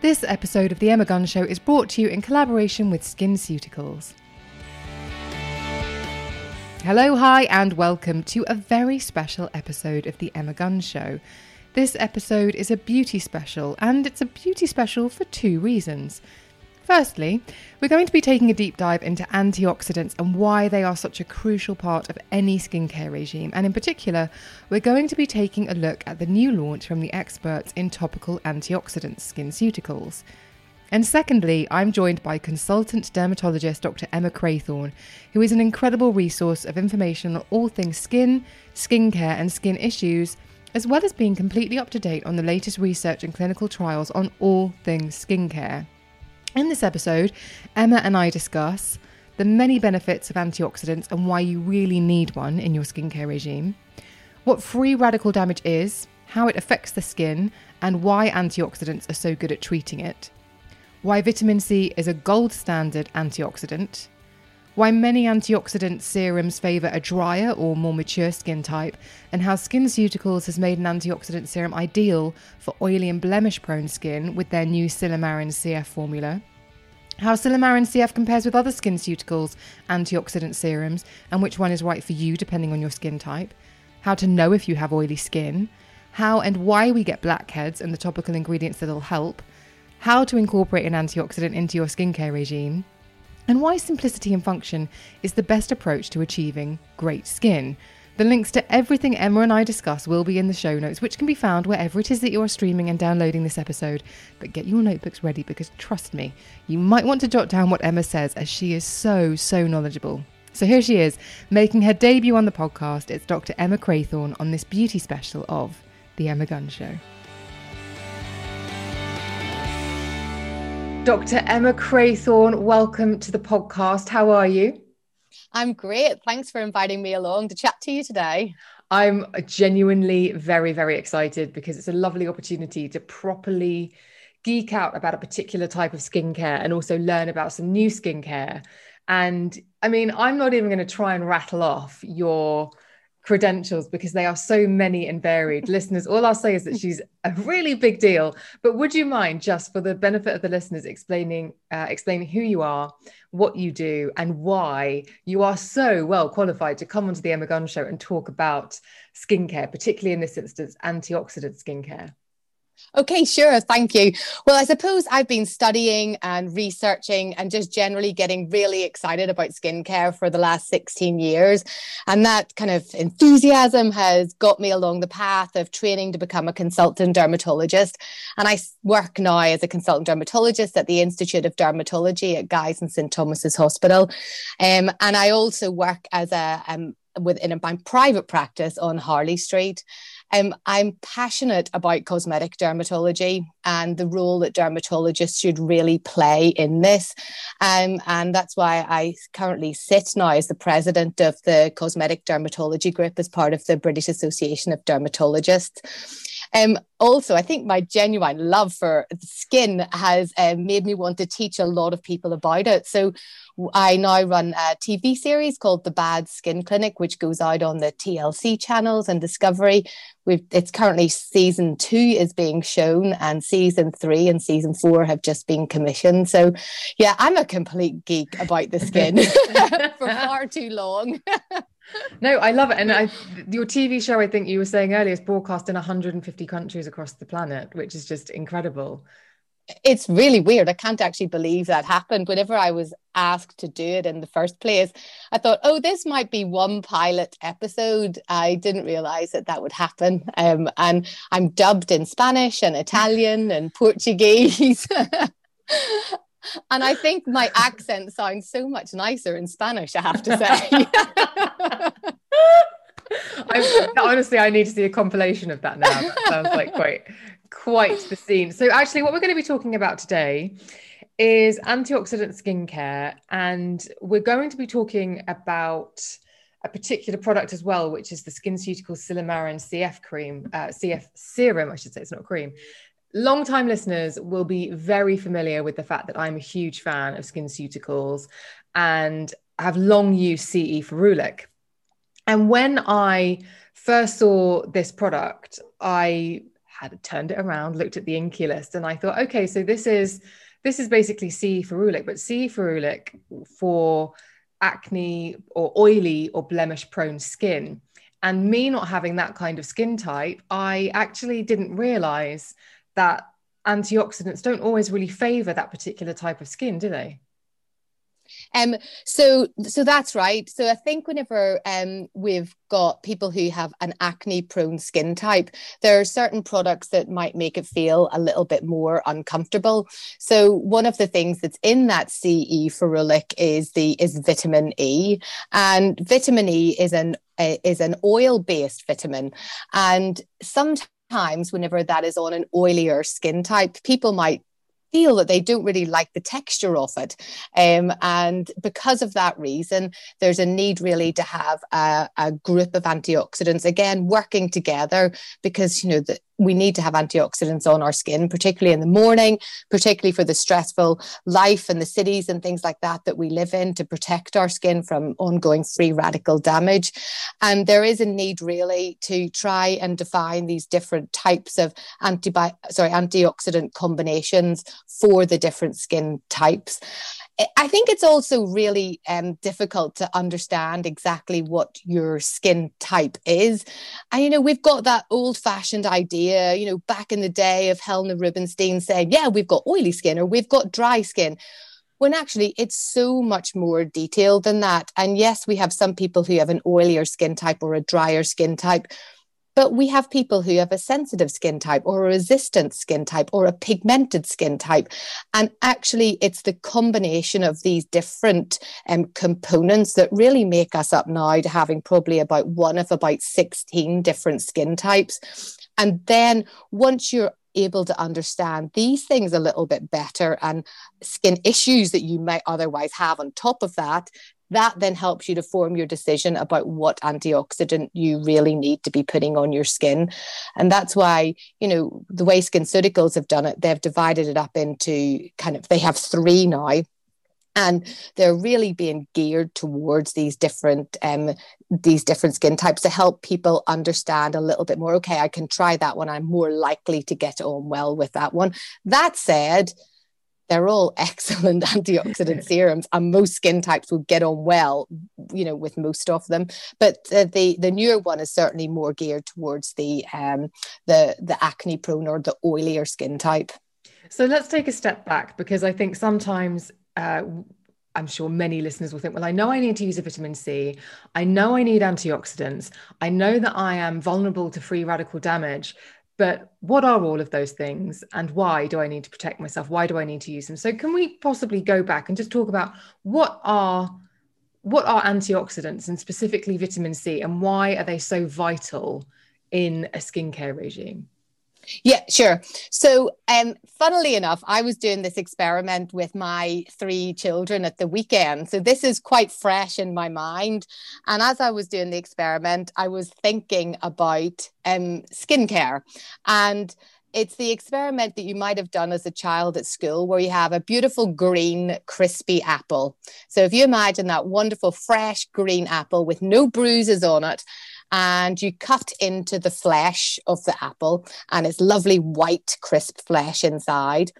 This episode of The Emma Guns Show is brought to you in collaboration with SkinCeuticals. Hello, hi, and welcome to a very special episode of The Emma Guns Show. This episode is a beauty special, and it's a beauty special for two reasons. Firstly, we're going to be taking a deep dive into antioxidants and why they are such a crucial part of any skincare regime. And in particular, we're going to be taking a look at the new launch from the experts in topical antioxidants, SkinCeuticals. And secondly, I'm joined by consultant dermatologist Dr. Emma Craythorne, who is an incredible resource of information on all things skin, skincare, and skin issues, as well as being completely up to date on the latest research and clinical trials on all things skincare. In this episode, Emma and I discuss the many benefits of antioxidants and why you really need one in your skincare regime, what free radical damage is, how it affects the skin, and why antioxidants are so good at treating it, why vitamin C is a gold standard antioxidant, why many antioxidant serums favour a drier or more mature skin type, and how SkinCeuticals has made an antioxidant serum ideal for oily and blemish prone skin with their new Silymarin CF formula. How Silymarin CF compares with other SkinCeuticals antioxidant serums, and which one is right for you depending on your skin type. How to know if you have oily skin. How and why we get blackheads and the topical ingredients that'll help. How to incorporate an antioxidant into your skincare regime and why simplicity and function is the best approach to achieving great skin. The links to everything Emma and I discuss will be in the show notes, which can be found wherever it is that you are streaming and downloading this episode. But get your notebooks ready because trust me, you might want to jot down what Emma says as she is so, so knowledgeable. So here she is, making her debut on the podcast. It's Dr. Emma Craythorne on this beauty special of The Emma Guns Show. Dr. Emma Craythorne, welcome to the podcast. How are you? I'm great. Thanks for inviting me along to chat to you today. I'm genuinely very, very excited because it's a lovely opportunity to properly geek out about a particular type of skincare and also learn about some new skincare. And I mean, I'm not even going to try and rattle off your credentials because they are so many and varied. listeners, all I'll say is that she's a really big deal. But would you mind, just for the benefit of the listeners, explaining uh, explaining who you are, what you do, and why you are so well qualified to come onto the Emma Guns Show and talk about skincare, particularly in this instance, antioxidant skincare? Okay, sure. Thank you. Well, I suppose I've been studying and researching and just generally getting really excited about skincare for the last 16 years. And that kind of enthusiasm has got me along the path of training to become a consultant dermatologist. And I work now as a consultant dermatologist at the Institute of Dermatology at Guy's and St. Thomas's Hospital. Um, and I also work as a um, within a private practice on Harley Street. Um, I'm passionate about cosmetic dermatology and the role that dermatologists should really play in this. Um, and that's why I currently sit now as the president of the Cosmetic Dermatology Group as part of the British Association of Dermatologists. Um, also, I think my genuine love for skin has um, made me want to teach a lot of people about it. So I now run a TV series called The Bad Skin Clinic, which goes out on the TLC channels and Discovery. We've, it's currently season two is being shown, and season three and season four have just been commissioned. So, yeah, I'm a complete geek about the skin for far too long. no, I love it. And I, your TV show, I think you were saying earlier, is broadcast in 150 countries across the planet, which is just incredible. It's really weird. I can't actually believe that happened. Whenever I was asked to do it in the first place, I thought, oh, this might be one pilot episode. I didn't realize that that would happen. Um, and I'm dubbed in Spanish and Italian and Portuguese. and I think my accent sounds so much nicer in Spanish, I have to say. I, honestly, I need to see a compilation of that now. That sounds like quite, quite the scene. So, actually, what we're going to be talking about today is antioxidant skincare, and we're going to be talking about a particular product as well, which is the SkinCeuticals Silymarin CF cream, uh, CF serum, I should say. It's not cream. Long-time listeners will be very familiar with the fact that I'm a huge fan of SkinCeuticals and have long used CE Ferulic. And when I first saw this product, I had turned it around, looked at the INCI list, and I thought, okay, so this is this is basically C. ferulic, but C. ferulic for acne or oily or blemish prone skin. And me not having that kind of skin type, I actually didn't realize that antioxidants don't always really favor that particular type of skin, do they? Um, so so that's right. So I think whenever um, we've got people who have an acne prone skin type, there are certain products that might make it feel a little bit more uncomfortable. So one of the things that's in that CE ferulic is the is vitamin E, and vitamin E is an is an oil based vitamin, and sometimes whenever that is on an oilier skin type, people might feel that they don't really like the texture of it. Um, and because of that reason, there's a need really to have a, a group of antioxidants, again, working together because, you know, the, we need to have antioxidants on our skin, particularly in the morning, particularly for the stressful life and the cities and things like that that we live in to protect our skin from ongoing free radical damage. And there is a need really to try and define these different types of antibi- sorry, antioxidant combinations for the different skin types. I think it's also really um, difficult to understand exactly what your skin type is. And, you know, we've got that old fashioned idea, you know, back in the day of Helena Rubinstein saying, yeah, we've got oily skin or we've got dry skin. When actually it's so much more detailed than that. And yes, we have some people who have an oilier skin type or a drier skin type but we have people who have a sensitive skin type or a resistant skin type or a pigmented skin type. And actually, it's the combination of these different um, components that really make us up now to having probably about one of about 16 different skin types. And then once you're able to understand these things a little bit better and skin issues that you might otherwise have on top of that, that then helps you to form your decision about what antioxidant you really need to be putting on your skin. And that's why, you know, the way SkinCeuticals have done it, they've divided it up into kind of, they have three now. And they're really being geared towards these different um, these different skin types to help people understand a little bit more okay i can try that one. I'm more likely to get on well with that one. That said they're all excellent antioxidant serums and most skin types will get on well you know with most of them but uh, the the newer one is certainly more geared towards the um the the acne prone or the oilier skin type so let's take a step back because i think sometimes uh, I'm sure many listeners will think, well, I know I need to use a vitamin C. I know I need antioxidants. I know that I am vulnerable to free radical damage. But what are all of those things and why do I need to protect myself? Why do I need to use them? So can we possibly go back and just talk about what are what are antioxidants and specifically vitamin C and why are they so vital in a skincare regime? Yeah, sure. So, um, funnily enough, I was doing this experiment with my three children at the weekend. So, this is quite fresh in my mind. And as I was doing the experiment, I was thinking about um, skincare. And it's the experiment that you might have done as a child at school where you have a beautiful green crispy apple so if you imagine that wonderful fresh green apple with no bruises on it and you cut into the flesh of the apple and it's lovely white crisp flesh inside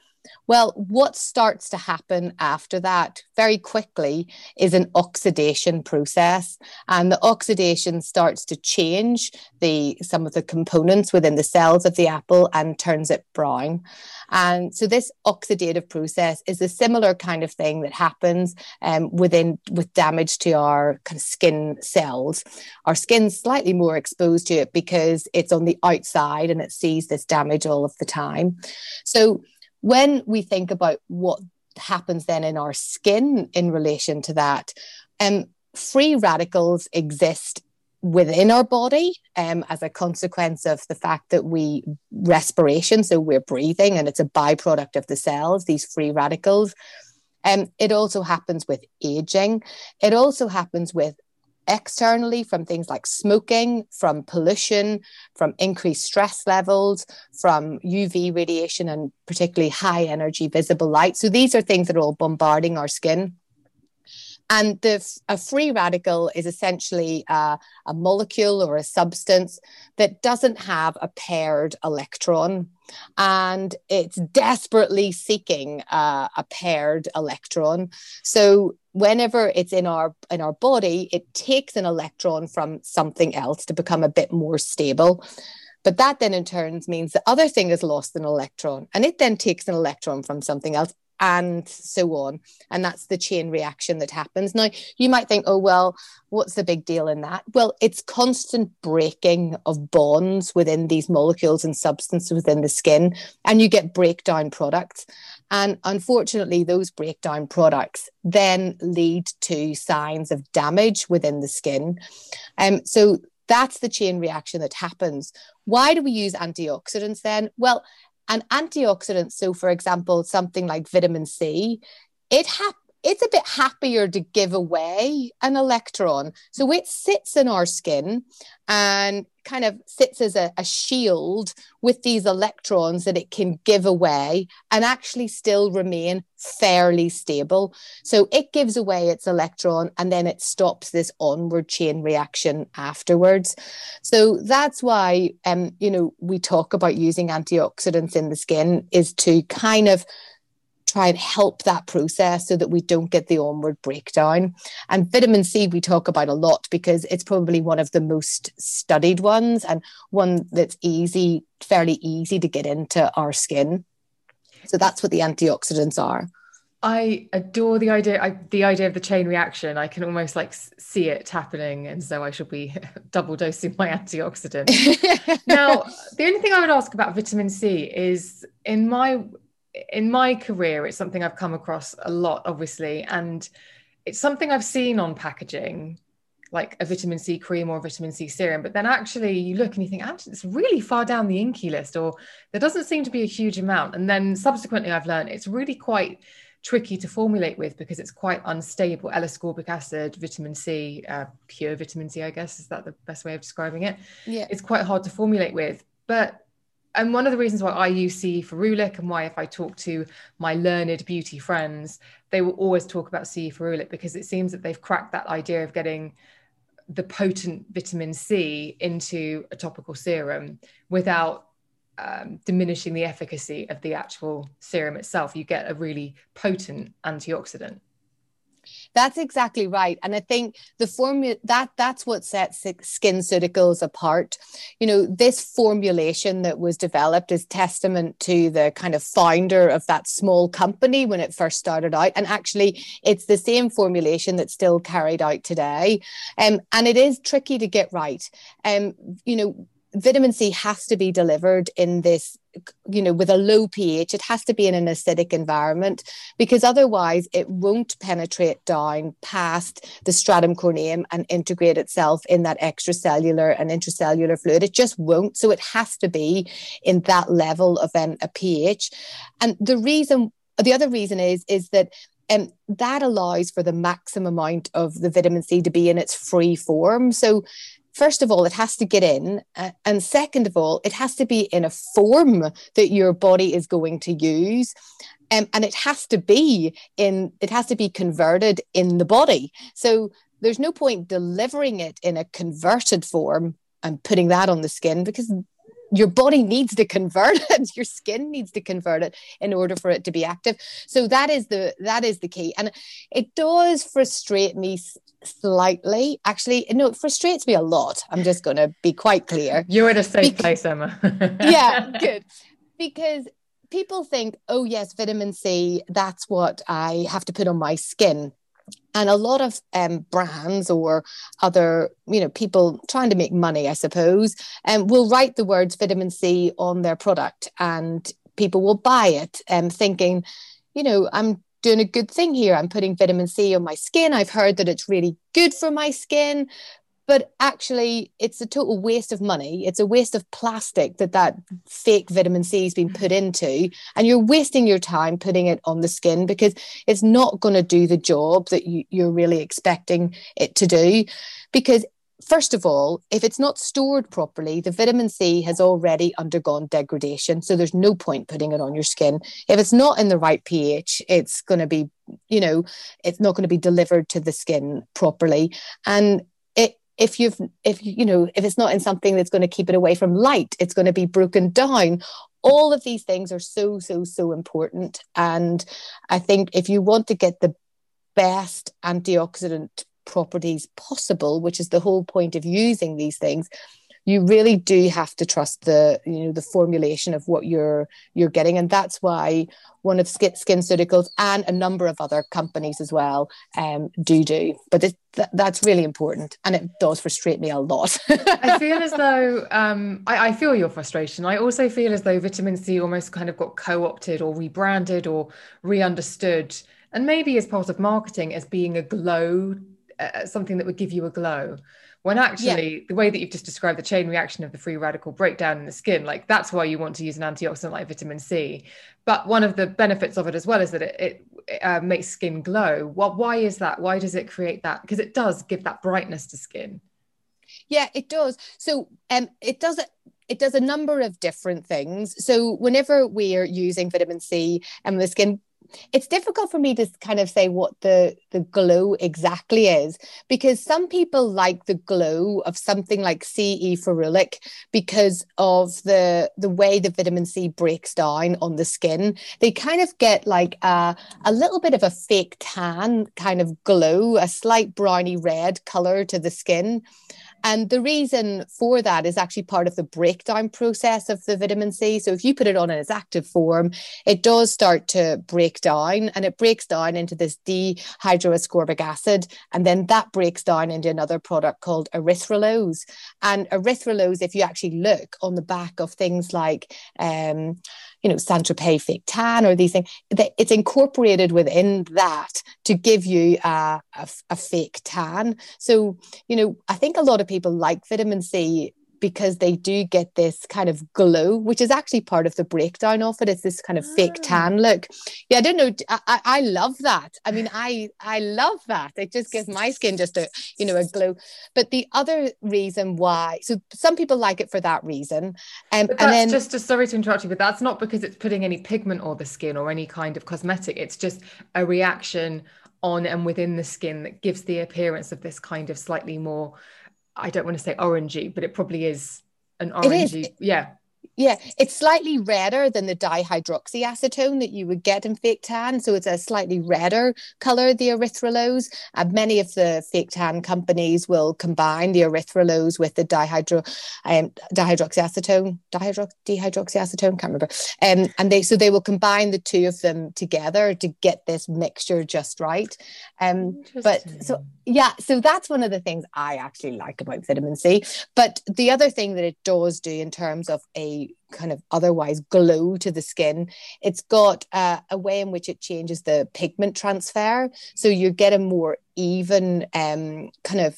well, what starts to happen after that very quickly is an oxidation process. And the oxidation starts to change the some of the components within the cells of the apple and turns it brown. And so this oxidative process is a similar kind of thing that happens um, within with damage to our kind of skin cells. Our skin's slightly more exposed to it because it's on the outside and it sees this damage all of the time. So when we think about what happens then in our skin in relation to that, um, free radicals exist within our body um, as a consequence of the fact that we respiration, so we're breathing, and it's a byproduct of the cells, these free radicals. Um, it also happens with aging. It also happens with externally from things like smoking, from pollution, from increased stress levels, from UV radiation, and particularly high energy visible light. So these are things that are all bombarding our skin. And the, a free radical is essentially a, a molecule or a substance that doesn't have a paired electron and it's desperately seeking uh, a paired electron. So whenever it's in our in our body, it takes an electron from something else to become a bit more stable. But that then in turns means the other thing has lost an electron and it then takes an electron from something else and so on. And that's the chain reaction that happens. Now, you might think, oh, well, what's the big deal in that? Well, it's constant breaking of bonds within these molecules and substances within the skin, and you get breakdown products. And unfortunately, those breakdown products then lead to signs of damage within the skin. Um, so that's the chain reaction that happens. Why do we use antioxidants then? Well, an antioxidants so for example, something like vitamin C, it ha- it's a bit happier to give away an electron. So it sits in our skin and kind of sits as a, a, shield with these electrons that it can give away and actually still remain fairly stable. So it gives away its electron and then it stops this onward chain reaction afterwards. So that's why, um, you know, we talk about using antioxidants in the skin is to kind of try and help that process so that we don't get the onward breakdown. And vitamin C, we talk about a lot because it's probably one of the most studied ones and one that's easy, fairly easy to get into our skin. So that's what the antioxidants are. I adore the idea. I, the idea of the chain reaction. I can almost like see it happening, and so I should be double dosing my antioxidant. now, the only thing I would ask about vitamin C is in my in my career, it's something I've come across a lot, obviously, and it's something I've seen on packaging, like a vitamin C cream or a vitamin C serum. But then actually, you look and you think, actually, it's really far down the INCI list, or there doesn't seem to be a huge amount. And then subsequently, I've learned it's really quite tricky to formulate with because it's quite unstable. L-ascorbic acid, vitamin C, uh, pure vitamin C, I guess, is that the best way of describing it? Yeah. It's quite hard to formulate with. But and one of the reasons why I use C ferulic and why if I talk to my learned beauty friends, they will always talk about C ferulic because it seems that they've cracked that idea of getting the potent vitamin C into a topical serum without um, diminishing the efficacy of the actual serum itself. You get a really potent antioxidant. That's exactly right. And I think the formula that that's what sets SkinCeuticals apart. You know, this formulation that was developed is testament to the kind of founder of that small company when it first started out. And actually, it's the same formulation that's still carried out today. Um, and it is tricky to get right. Um, you know, vitamin C has to be delivered in this you know with a low pH. It has to be in an acidic environment because otherwise it won't penetrate down past the stratum corneum and integrate itself in that extracellular and intracellular fluid. It just won't. So it has to be in that level of um, a pH. And the reason the other reason is is that um, that allows for the maximum amount of the vitamin C to be in its free form. So first of all, it has to get in. Uh, and second of all, it has to be in a form that your body is going to use. Um, and it has to be in, it has to be converted in the body. So there's no point delivering it in a converted form and putting that on the skin because your body needs to convert it. Your skin needs to convert it in order for it to be active. So that is the that is the key. And it does frustrate me slightly. Actually no it frustrates me a lot. I'm just going to be quite clear. You're in a safe place emma. Yeah good. Because people think oh yes vitamin c that's what i have to put on my skin and a lot of um, brands or other you know people trying to make money i suppose um, will write the words vitamin c on their product and people will buy it um, thinking you know i'm doing a good thing here. I'm putting vitamin c on my skin. I've heard that it's really good for my skin but actually it's a total waste of money it's a waste of plastic that that fake vitamin c has been mm-hmm. put into and you're wasting your time putting it on the skin because it's not going to do the job that you, you're really expecting it to do because first of all, if it's not stored properly, the vitamin C has already undergone degradation. So there's no point putting it on your skin. If it's not in the right pH, it's going to be, you know, it's not going to be delivered to the skin properly. And if you've, if you know, if it's not in something that's going to keep it away from light, it's going to be broken down. All of these things are so, so, so important. And I think if you want to get the best antioxidant properties possible, which is the whole point of using these things, you really do have to trust the you know the formulation of what you're you're getting. And that's why one of Skin SkinCeuticals and a number of other companies as well um, do do. But it, th- that's really important and it does frustrate me a lot. I feel as though um, I, I, feel your frustration. I also feel as though vitamin c almost kind of got co-opted or rebranded or re-understood and maybe as part of marketing as being a glow uh, something that would give you a glow when actually yeah. the way that you've just described the chain reaction of the free radical breakdown in the skin like that's why you want to use an antioxidant like vitamin c. But one of the benefits of it as well is that it, it uh, makes skin glow. Well, why is that? Why does it create that? Because it does give that brightness to skin. Yeah it does. So um it does it it does a number of different things. So whenever we are using vitamin C and the skin it's difficult for me to kind of say what the the glow exactly is because some people like the glow of something like CE ferulic because of the the way the vitamin C breaks down on the skin. They kind of get like a, a little bit of a fake tan kind of glow, a slight browny red color to the skin. And the reason for that is actually part of the breakdown process of the vitamin C. So if you put it on in its active form, it does start to break down and it breaks down into this dehydroascorbic acid. And then that breaks down into another product called erythrulose. And erythrulose, if you actually look on the back of things like, um, you know, Saint Tropez fake tan or these things, it's incorporated within that to give you uh, a, a, a fake tan. So, you know, I think a lot of people like vitamin C because they do get this kind of glow, which is actually part of the breakdown of it. It's this kind of fake ah. tan look. Yeah, I don't know. I, I love that. I mean, I I love that. It just gives my skin just a you know a glow. But the other reason why, so some people like it for that reason. Um, and then just, just sorry to interrupt you, but that's not because it's putting any pigment on the skin or any kind of cosmetic. It's just a reaction on and within the skin that gives the appearance of this kind of slightly more I don't want to say orangey, but it probably is an orangey. Yeah. Yeah, it's slightly redder than the dihydroxyacetone that you would get in fake tan. So it's a slightly redder color, the erythrulose. And many of the fake tan companies will combine the erythrulose with the dihydro, um, dihydroxyacetone, dihydro, dehydroxyacetone, can't remember. Um, and they so they will combine the two of them together to get this mixture just right. Um, but so yeah, so that's one of the things I actually like about vitamin C. But the other thing that it does do in terms of a kind of otherwise glow to the skin. It's got uh, a way in which it changes the pigment transfer. So you get a more even um, kind of,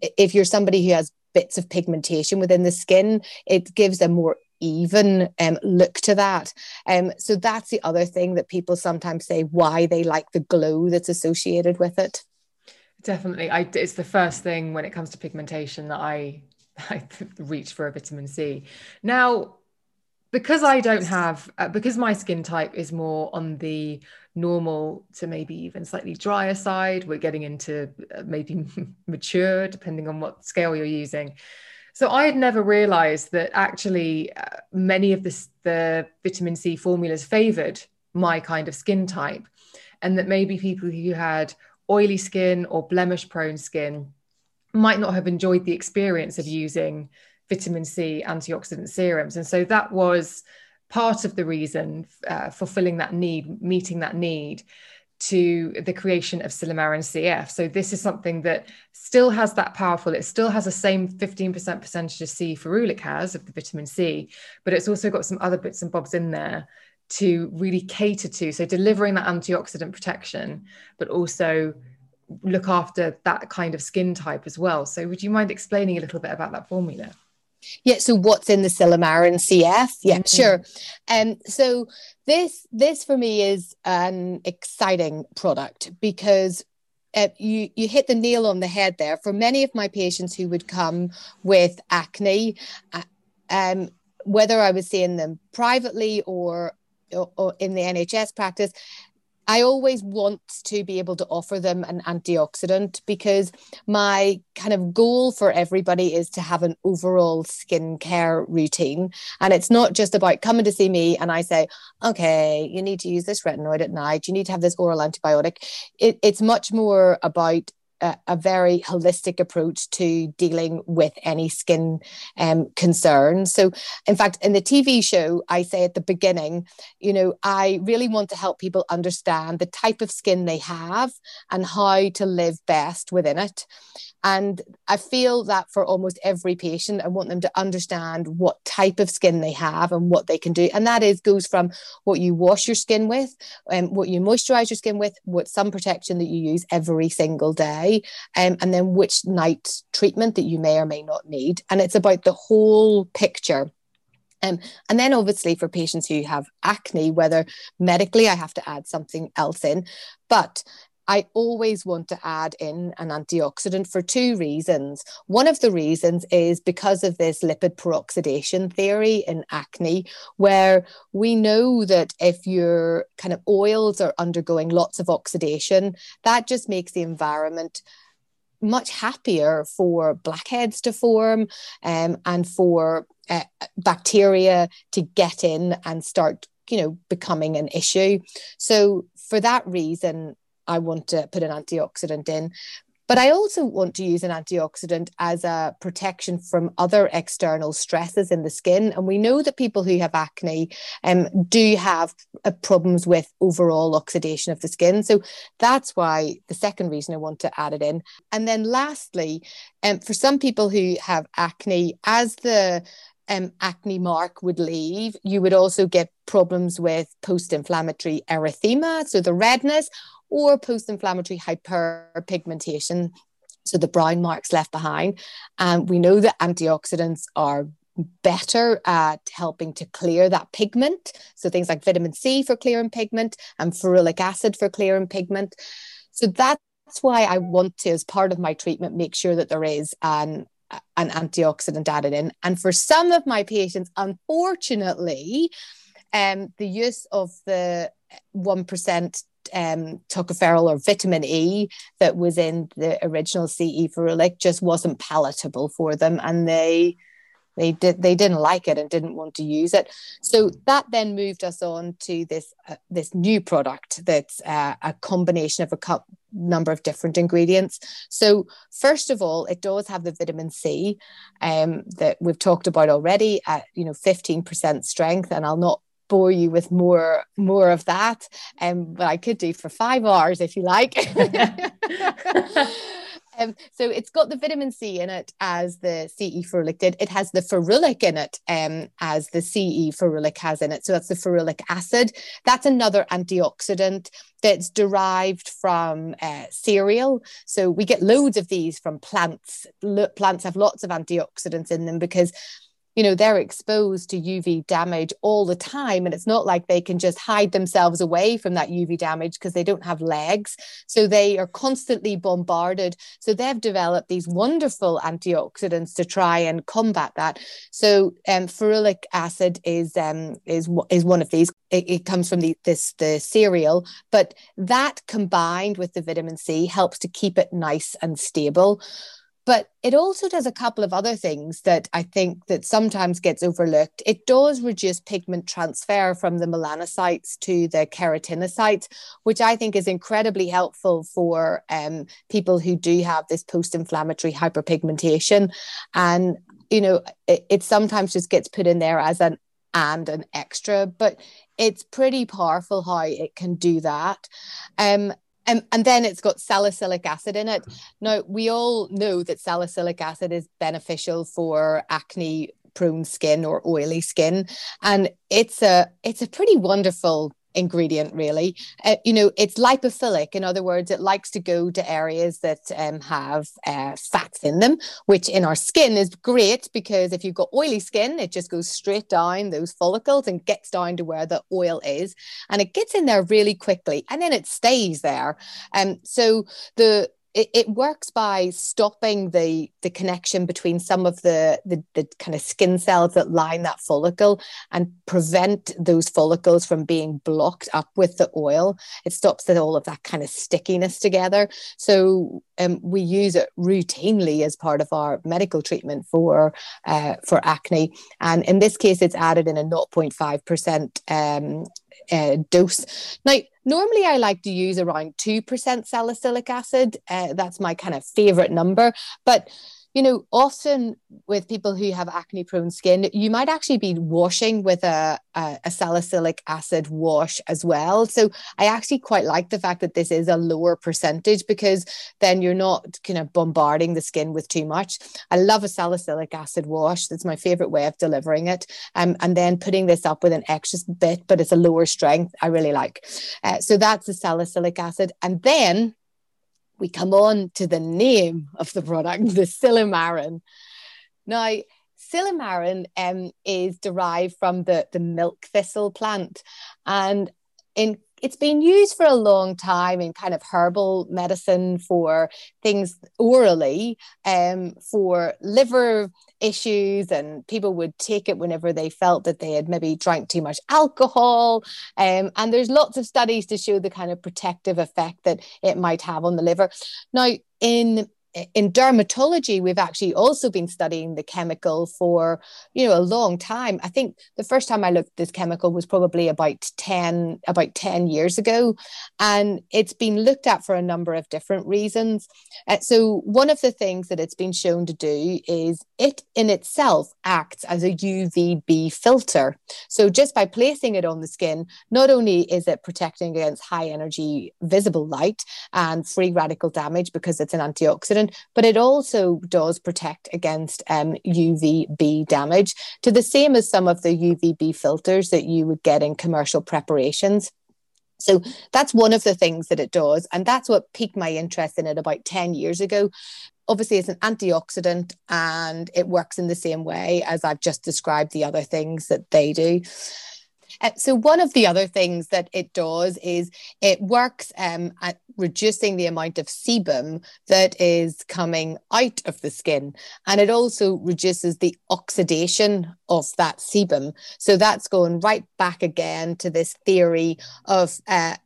if you're somebody who has bits of pigmentation within the skin, it gives a more even um, look to that. Um, so that's the other thing that people sometimes say why they like the glow that's associated with it. Definitely. I, it's the first thing when it comes to pigmentation that I I reach for a vitamin C. Now, because I don't have, uh, because my skin type is more on the normal to maybe even slightly drier side, we're getting into uh, maybe mature, depending on what scale you're using. So I had never realized that actually uh, many of the, the vitamin C formulas favored my kind of skin type, and that maybe people who had oily skin or blemish prone skin might not have enjoyed the experience of using vitamin C antioxidant serums. And so that was part of the reason uh, fulfilling that need, meeting that need to the creation of Silymarin CF. So this is something that still has that powerful, it still has the same 15% percentage of C ferulic has of the vitamin C, but it's also got some other bits and bobs in there to really cater to. So delivering that antioxidant protection, but also look after that kind of skin type as well. So would you mind explaining a little bit about that formula? Yeah, so what's in the Silymarin CF? Yeah, mm-hmm. sure. Um, so this this for me is an exciting product because uh, you you hit the nail on the head there. For many of my patients who would come with acne, uh, um, whether I was seeing them privately or, or, or in the NHS practice, I always want to be able to offer them an antioxidant because my kind of goal for everybody is to have an overall skincare routine. And it's not just about coming to see me and I say, okay, you need to use this retinoid at night, you need to have this oral antibiotic. It, it's much more about a, a, very holistic approach to dealing with any skin um, concerns. So, in fact, in the TV show, I say at the beginning, you know, I really want to help people understand the type of skin they have and how to live best within it. And I feel that for almost every patient, I want them to understand what type of skin they have and what they can do. And that is goes from what you wash your skin with, and um, what you moisturize your skin with, what sun protection that you use every single day, um, and then which night treatment that you may or may not need. And it's about the whole picture. Um, and then obviously for patients who have acne, whether medically I have to add something else in, but I always want to add in an antioxidant for two reasons. One of the reasons is because of this lipid peroxidation theory in acne, where we know that if your kind of oils are undergoing lots of oxidation, that just makes the environment much happier for blackheads to form um, and for uh, bacteria to get in and start you know becoming an issue so for that reason I want to put an antioxidant in. But I also want to use an antioxidant as a protection from other external stresses in the skin. And we know that people who have acne um, do have uh, problems with overall oxidation of the skin. So that's why the second reason I want to add it in. And then lastly, um, for some people who have acne, as the um, acne mark would leave, you would also get problems with post inflammatory erythema, so the redness, or post inflammatory hyperpigmentation, so the brown marks left behind. And we know that antioxidants are better at helping to clear that pigment. So things like vitamin C for clearing pigment and ferulic acid for clearing pigment. So that's why I want to, as part of my treatment, make sure that there is an an antioxidant added in. And for some of my patients, unfortunately, um, the use of the 1% um, tocopherol or vitamin E that was in the original CE ferulic just wasn't palatable for them. And they they did they didn't like it and didn't want to use it so that then moved us on to this uh, this new product that's uh, a combination of a cup number of different ingredients so first of all it does have the vitamin c um, that we've talked about already at you know 15% strength and i'll not bore you with more more of that um, but i could do for five hours if you like Um, so it's got the vitamin C in it as the CE ferulic did. It has the ferulic in it um, as the CE ferulic has in it. So that's the ferulic acid. That's another antioxidant that's derived from uh, cereal. So we get loads of these from plants. Plants have lots of antioxidants in them because you know they're exposed to uv damage all the time and it's not like they can just hide themselves away from that uv damage because they don't have legs. So they are constantly bombarded. So they've developed these wonderful antioxidants to try and combat that. So um, ferulic acid is um, is is one of these. It, it comes from the this the cereal but that combined with the vitamin c helps to keep it nice and stable but it also does a couple of other things that I think that sometimes gets overlooked. It does reduce pigment transfer from the melanocytes to the keratinocytes, which I think is incredibly helpful for um, people who do have this post-inflammatory hyperpigmentation. And you know, it, it sometimes just gets put in there as an and an extra, but it's pretty powerful how it can do that. Um, and, and then it's got salicylic acid in it. Now, we all know that salicylic acid is beneficial for acne prone skin or oily skin. And it's a it's a pretty wonderful ingredient, really. Uh, you know, it's lipophilic. In other words, it likes to go to areas that um, have uh, fats in them, which in our skin is great because if you've got oily skin, it just goes straight down those follicles and gets down to where the oil is. And it gets in there really quickly and then it stays there. And um, so the it, it works by stopping the the connection between some of the, the the kind of skin cells that line that follicle and prevent those follicles from being blocked up with the oil. It stops all of that kind of stickiness together. So um, we use it routinely as part of our medical treatment for uh, for acne, and in this case, it's added in a 0.5 percent um, uh, dose. Now, normally I like to use around 2% salicylic acid. Uh, that's my kind of favorite number. But you know, often with people who have acne prone skin, you might actually be washing with a, a, a, salicylic acid wash as well. So I actually quite like the fact that this is a lower percentage because then you're not kind of bombarding the skin with too much. I love a salicylic acid wash. That's my favorite way of delivering it. Um, and then putting this up with an extra bit, but it's a lower strength, I really like. Uh, so that's the salicylic acid. And then we come on to the name of the product, the Silymarin. Now, Silymarin um, is derived from the, the milk thistle plant. And in it's been used for a long time in kind of herbal medicine for things orally um, for liver issues and people would take it whenever they felt that they had maybe drank too much alcohol. Um, and there's lots of studies to show the kind of protective effect that it might have on the liver. Now in in dermatology, we've actually also been studying the chemical for, you know, a long time. I think the first time I looked at this chemical was probably about 10, about 10 years ago. And it's been looked at for a number of different reasons. Uh, so one of the things that it's been shown to do is it in itself acts as a UVB filter. So just by placing it on the skin, not only is it protecting against high energy visible light and free radical damage because it's an antioxidant, but it also does protect against um, UVB damage to the same as some of the UVB filters that you would get in commercial preparations. So that's one of the things that it does. And that's what piqued my interest in it about 10 years ago. Obviously, it's an antioxidant and it works in the same way as I've just described the other things that they do. Uh, so one of the other things that it does is it works um, at reducing the amount of sebum that is coming out of the skin, and it also reduces the oxidation of that sebum. So that's going right back again to this theory of uh,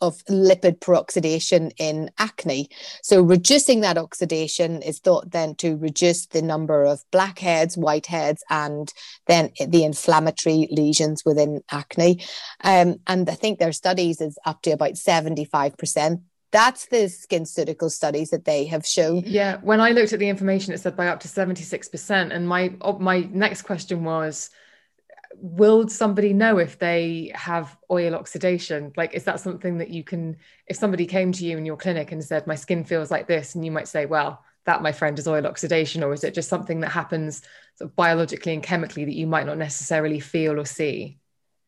of lipid peroxidation in acne. So reducing that oxidation is thought then to reduce the number of blackheads, whiteheads, and then the inflammatory lesions within acne. Um, and I think their studies is up to about 75% that's the SkinCeutical studies that they have shown. Yeah, when I looked at the information, it said by up to 76%. And my my next question was, will somebody know if they have oil oxidation? Like is that something that you can if somebody came to you in your clinic and said my skin feels like this and you might say well that my friend is oil oxidation or is it just something that happens sort of biologically and chemically that you might not necessarily feel or see?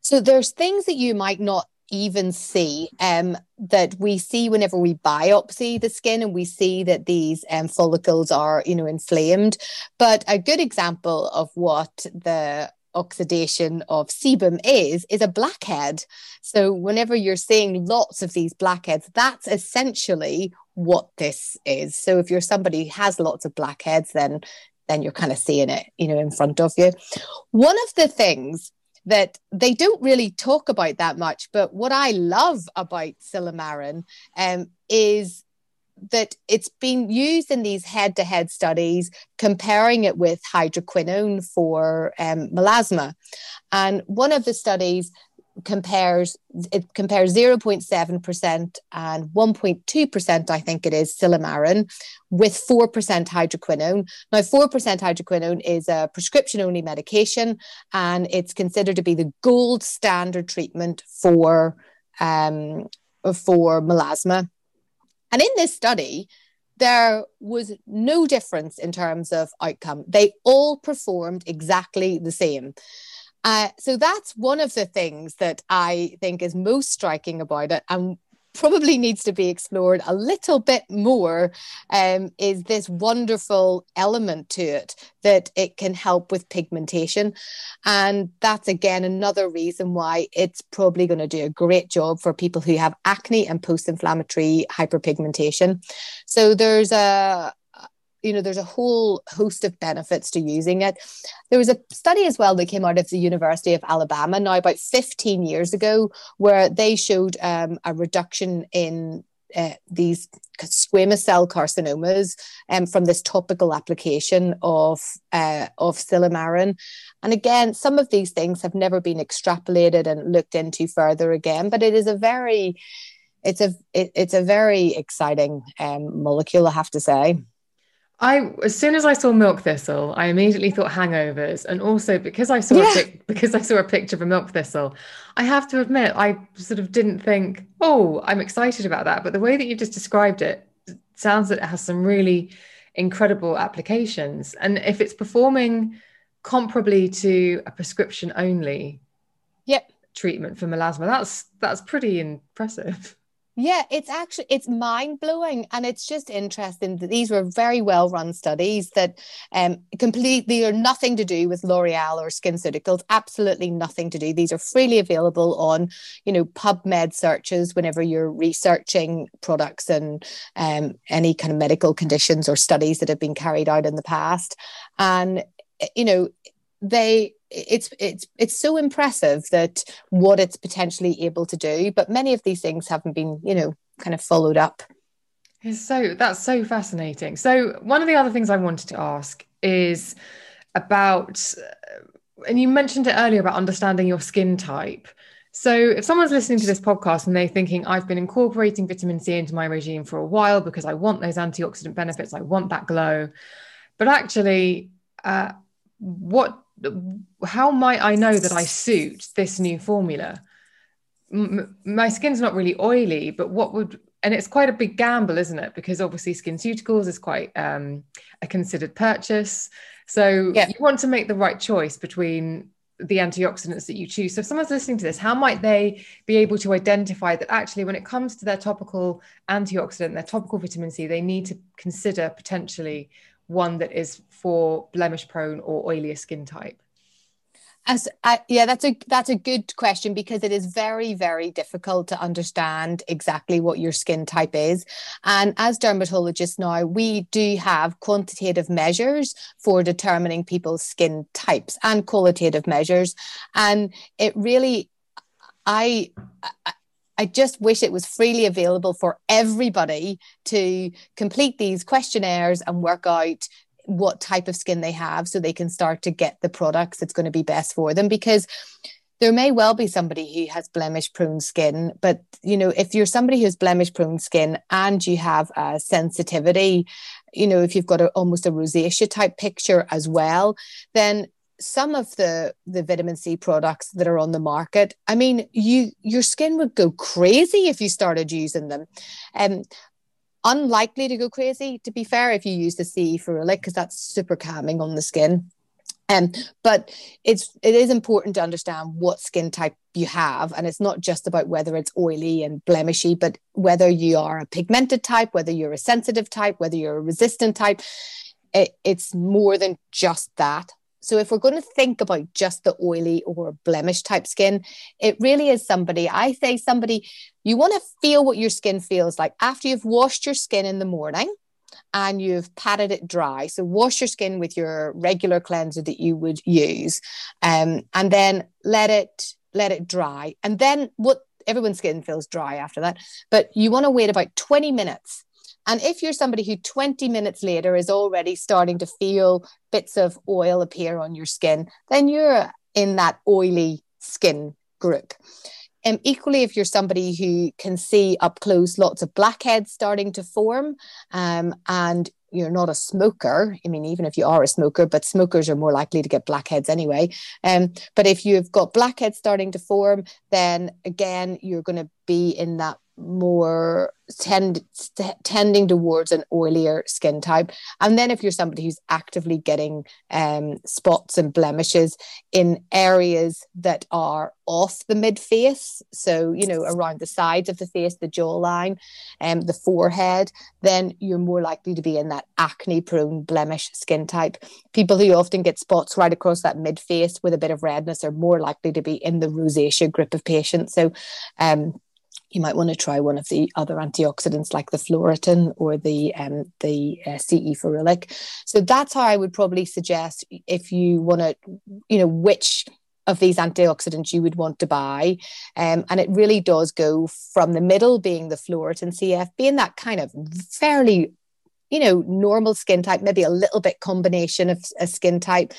So there's things that you might not even see um, that we see whenever we biopsy the skin and we see that these um, follicles are you know inflamed. But a good example of what the oxidation of sebum is is a blackhead. So whenever you're seeing lots of these blackheads that's essentially what this is. So if you're somebody who has lots of blackheads then then you're kind of seeing it you know in front of you. One of the things that they don't really talk about that much but what i love about silymarin um, is that it's been used in these head to head studies comparing it with hydroquinone for um, melasma. And one of the studies compares it compares 0.7% and 1.2% i think it is silymarin with 4% hydroquinone now 4% hydroquinone is a prescription only medication and it's considered to be the gold standard treatment for um, for melasma and in this study, there was no difference in terms of outcome. They all performed exactly the same. Uh, so that's one of the things that I think is most striking about it. And probably needs to be explored a little bit more um, is this wonderful element to it that it can help with pigmentation. And that's again another reason why it's probably going to do a great job for people who have acne and post inflammatory hyperpigmentation. So there's a you know there's a whole host of benefits to using it there was a study as well that came out of the university of alabama now about 15 years ago where they showed um, a reduction in uh, these squamous cell carcinomas um, from this topical application of uh, of silymarin. And again, some of these things have never been extrapolated and looked into further again, but it is a very it's a it, it's a very exciting um, molecule, I have to say. I as soon as I saw milk thistle, I immediately thought hangovers, and also because I saw yeah. a pic, because I saw a picture of a milk thistle, I have to admit I sort of didn't think, oh, I'm excited about that. But the way that you just described it sounds that it has some really incredible applications, and if it's performing comparably to a prescription only, yep. treatment for melasma, that's that's pretty impressive. Yeah, it's actually it's mind blowing, and it's just interesting that these were very well run studies that um, completely are nothing to do with L'Oreal or SkinCeuticals. Absolutely nothing to do. These are freely available on, you know, PubMed searches whenever you're researching products and um, any kind of medical conditions or studies that have been carried out in the past, and you know they it's it's it's so impressive that what it's potentially able to do but many of these things haven't been you know kind of followed up. It's so that's so fascinating. So one of the other things i wanted to ask is about and you mentioned it earlier about understanding your skin type. So if someone's listening to this podcast and they're thinking i've been incorporating vitamin c into my regime for a while because i want those antioxidant benefits i want that glow but actually uh, what how might I know that I suit this new formula? M- my skin's not really oily, but what would and it's quite a big gamble, isn't it? Because obviously, skin SkinCeuticals is quite um, a considered purchase. So yeah. you want to make the right choice between the antioxidants that you choose. So if someone's listening to this, how might they be able to identify that actually, when it comes to their topical antioxidant, their topical vitamin C, they need to consider potentially one that is for blemish prone or oilier skin type? As I, yeah, that's a that's a good question because it is very very difficult to understand exactly what your skin type is, and as dermatologists now we do have quantitative measures for determining people's skin types and qualitative measures, and it really, I, I I just wish it was freely available for everybody to complete these questionnaires and work out what type of skin they have so they can start to get the products that's going to be best for them. Because there may well be somebody who has blemish prone skin but you know if you're somebody who's blemish prone skin and you have a sensitivity you know if you've got a, almost a rosacea type picture as well then some of the the vitamin C products that are on the market, I mean, you your skin would go crazy if you started using them. Um, unlikely to go crazy, to be fair, if you use the C ferulic because that's super calming on the skin. Um, but it's it is important to understand what skin type you have, and it's not just about whether it's oily and blemishy, but whether you are a pigmented type, whether you're a sensitive type, whether you're a resistant type. It, it's more than just that. So if we're going to think about just the oily or blemish type skin, it really is somebody, I say somebody, you want to feel what your skin feels like after you've washed your skin in the morning and you've patted it dry. So wash your skin with your regular cleanser that you would use. Um, and then let it let it dry. And then what everyone's skin feels dry after that. But you want to wait about 20 minutes and if you're somebody who 20 minutes later is already starting to feel bits of oil appear on your skin, then you're in that oily skin group. And um, equally, if you're somebody who can see up close lots of blackheads starting to form, um, and you're not a smoker, I mean, even if you are a smoker, but smokers are more likely to get blackheads anyway. Um, but if you've got blackheads starting to form, then again, you're going to be in that more tend, tending towards an oilier skin type. And then if you're somebody who's actively getting um, spots and blemishes in areas that are off the mid face, so you know around the sides of the face, the jawline, and um, the forehead, then you're more likely to be in that acne-prone blemish skin type. People who often get spots right across that mid face with a bit of redness are more likely to be in the rosacea group of patients. So, um, you might want to try one of the other antioxidants like the Phloretin or the um, the uh, CE ferulic. So that's how I would probably suggest if you want to, you know, which of these antioxidants you would want to buy. Um, and it really does go from the middle being the Phloretin CF, being that kind of fairly, you know, normal skin type, maybe a little bit combination of a skin type.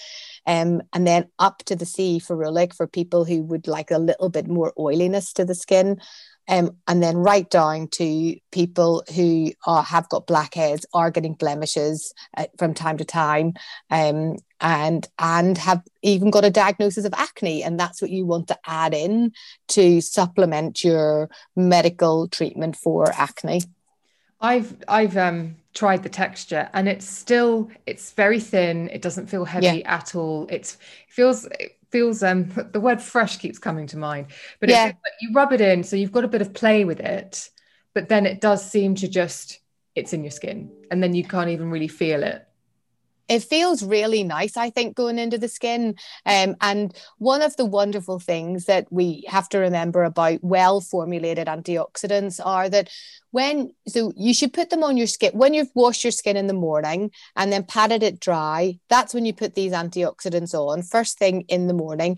Um, and then up to the CE ferulic for people who would like a little bit more oiliness to the skin. Um, and then right down to people who are, have got blackheads, are getting blemishes uh, from time to time, um, and and have even got a diagnosis of acne, and that's what you want to add in to supplement your medical treatment for acne. I've I've um, tried the texture, and it's still it's very thin. It doesn't feel heavy yeah. at all. It's it feels feels um the word fresh keeps coming to mind but yeah. you rub it in so you've got a bit of play with it but then it does seem to just it's in your skin and then you can't even really feel it it feels really nice, I think, going into the skin. Um, and one of the wonderful things that we have to remember about well formulated antioxidants are that when, so you should put them on your skin when you've washed your skin in the morning and then patted it dry. That's when you put these antioxidants on first thing in the morning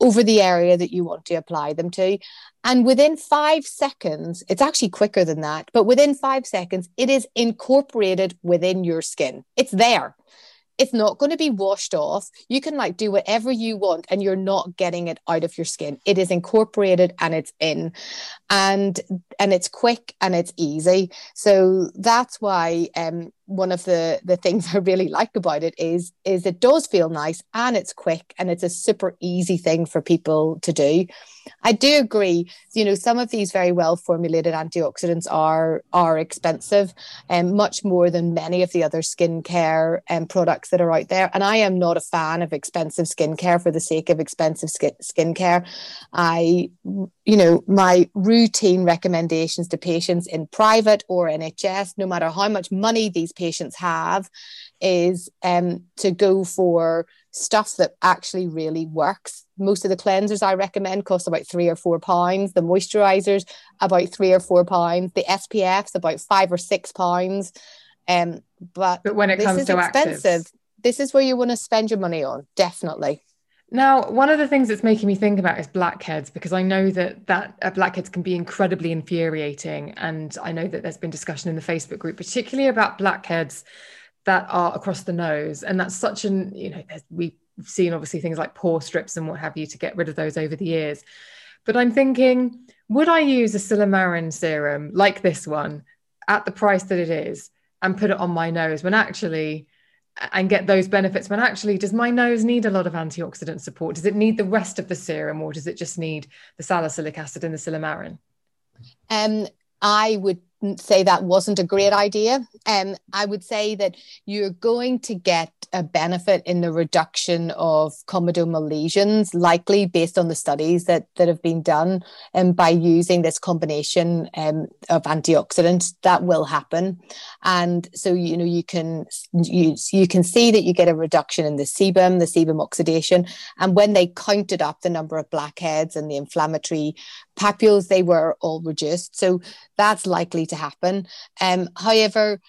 over the area that you want to apply them to. And within five seconds, it's actually quicker than that, but within five seconds, it is incorporated within your skin. It's there it's not going to be washed off. You can like do whatever you want and you're not getting it out of your skin. It is incorporated and it's in. And and it's quick and it's easy. So that's why um one of the the things I really like about it is is it does feel nice and it's quick and it's a super easy thing for people to do. I do agree. You know, some of these very well formulated antioxidants are are expensive, and um, much more than many of the other skincare and um, products that are out there. And I am not a fan of expensive skincare for the sake of expensive skin skincare. I, you know, my routine recommendations to patients in private or NHS, no matter how much money these patients have, is um, to go for stuff that actually really works. Most of the cleansers I recommend cost about three or four pounds. The moisturizers about three or four pounds. The SPFs about five or six pounds. Um, but, but when it comes to expensive, actives. this is where you want to spend your money on. Definitely. Now, one of the things that's making me think about is blackheads because I know that that uh, blackheads can be incredibly infuriating, and I know that there's been discussion in the Facebook group, particularly about blackheads that are across the nose, and that's such an you know we've seen obviously things like pore strips and what have you to get rid of those over the years, but I'm thinking, would I use a Silymarin serum like this one at the price that it is and put it on my nose when actually and get those benefits when actually does my nose need a lot of antioxidant support does it need the rest of the serum or does it just need the salicylic acid and the silymarin um i would say that wasn't a great idea. Um, I would say that you're going to get a benefit in the reduction of comedonal lesions, likely based on the studies that, that have been done, and by using this combination um, of antioxidants, that will happen. And so you know you can you, you can see that you get a reduction in the sebum, the sebum oxidation, and when they counted up the number of blackheads and the inflammatory papules, they were all reduced. So that's likely to happen. Um, however,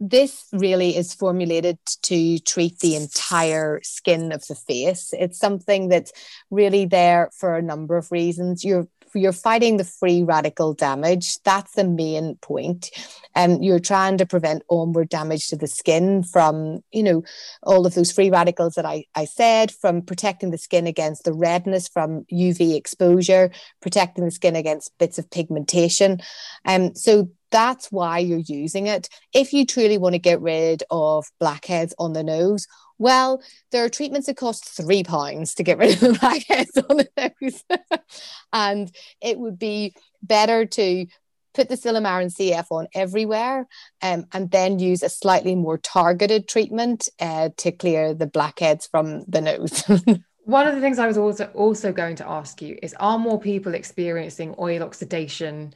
this really is formulated to treat the entire skin of the face. It's something that's really there for a number of reasons. You're you're fighting the free radical damage. That's the main point. And you're trying to prevent onward damage to the skin from, you know, all of those free radicals that I, I said, from protecting the skin against the redness from UV exposure, protecting the skin against bits of pigmentation. And um, so that's why you're using it. If you truly want to get rid of blackheads on the nose, well, there are treatments that cost three pounds to get rid of the blackheads on the nose. and it would be better to put the Silymarin CF on everywhere, um, and then use a slightly more targeted treatment uh, to clear the blackheads from the nose. One of the things I was also also going to ask you is: Are more people experiencing oil oxidation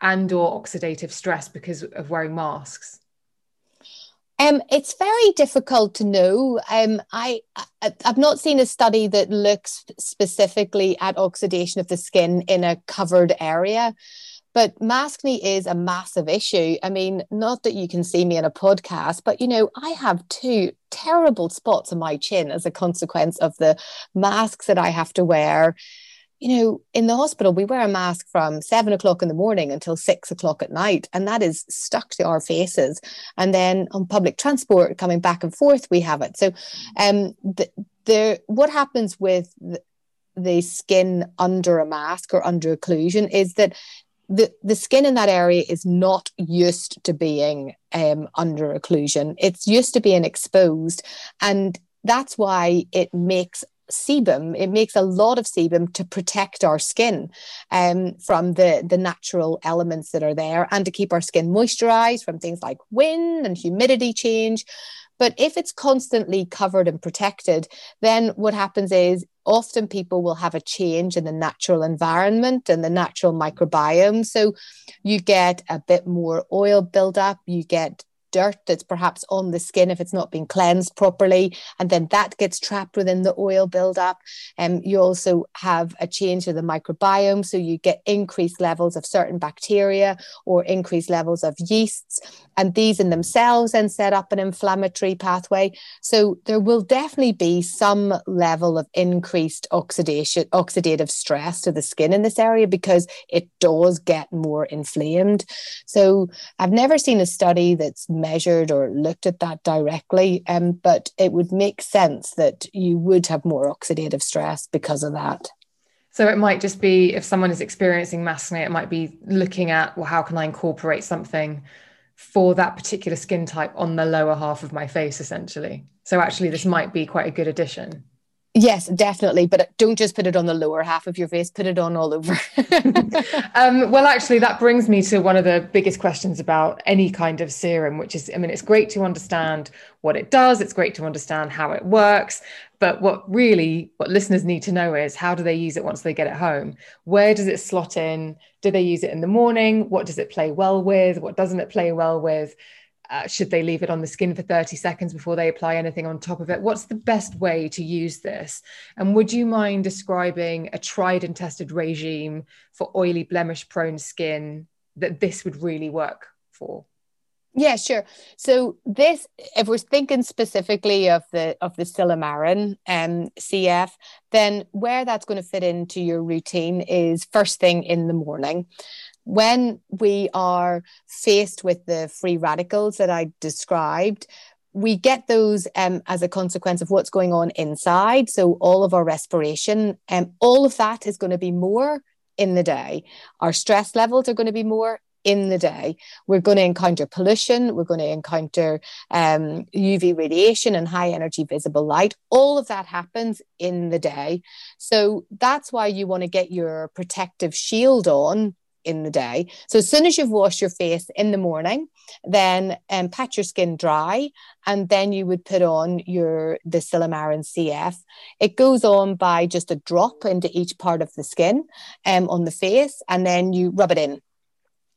and/or oxidative stress because of wearing masks? Um, it's very difficult to know. Um, I, I have not seen a study that looks specifically at oxidation of the skin in a covered area. But maskne is a massive issue. I mean, not that you can see me in a podcast, but you know, I have two terrible spots on my chin as a consequence of the masks that I have to wear you know, in the hospital, we wear a mask from seven o'clock in the morning until six o'clock at night, and that is stuck to our faces. And then on public transport, coming back and forth, we have it. So, um, the, the what happens with the, skin under a mask or under occlusion is that the, the skin in that area is not used to being um, under occlusion. It's used to being exposed. And that's why it makes sebum. It makes a lot of sebum to protect our skin um, from the, the natural elements that are there and to keep our skin moisturized from things like wind and humidity change. But if it's constantly covered and protected, then what happens is often people will have a change in the natural environment and the natural microbiome. So you get a bit more oil buildup, you get dirt that's perhaps on the skin if it's not been cleansed properly, and then that gets trapped within the oil buildup. And um, you also have a change of the microbiome, so you get increased levels of certain bacteria or increased levels of yeasts, and these in themselves then set up an inflammatory pathway. So there will definitely be some level of increased oxidation, oxidative stress to the skin in this area because it does get more inflamed. So I've never seen a study that's measured or looked at that directly, um, but it would make sense that you would have more oxidative stress because of that. So it might just be if someone is experiencing maskne, it might be looking at, well, how can I incorporate something for that particular skin type on the lower half of my face, essentially. So actually, this might be quite a good addition. Yes, definitely. But don't just put it on the lower half of your face, put it on all over. um, well, actually, that brings me to one of the biggest questions about any kind of serum, which is I mean, it's great to understand what it does, it's great to understand how it works. But what really, what listeners need to know is how do they use it once they get it home? Where does it slot in? Do they use it in the morning? What does it play well with? What doesn't it play well with? Uh, should they leave it on the skin for 30 seconds before they apply anything on top of it? What's the best way to use this? And would you mind describing a tried and tested regime for oily, blemish prone skin that this would really work for? Yeah, sure. So this, if we're thinking specifically of the of the Silymarin um, CF, then where that's going to fit into your routine is first thing in the morning when we are faced with the free radicals that I described, we get those um, as a consequence of what's going on inside. So, all of our respiration, and um, all of that is going to be more in the day. Our stress levels are going to be more in the day. We're going to encounter pollution, we're going to encounter um, UV radiation and high energy visible light. All of that happens in the day. So, that's why you want to get your protective shield on in the day. So as soon as you've washed your face in the morning, then um, pat your skin dry, and then you would put on your the Silymarin CF. It goes on by just a drop into each part of the skin um, on the face, and then you rub it in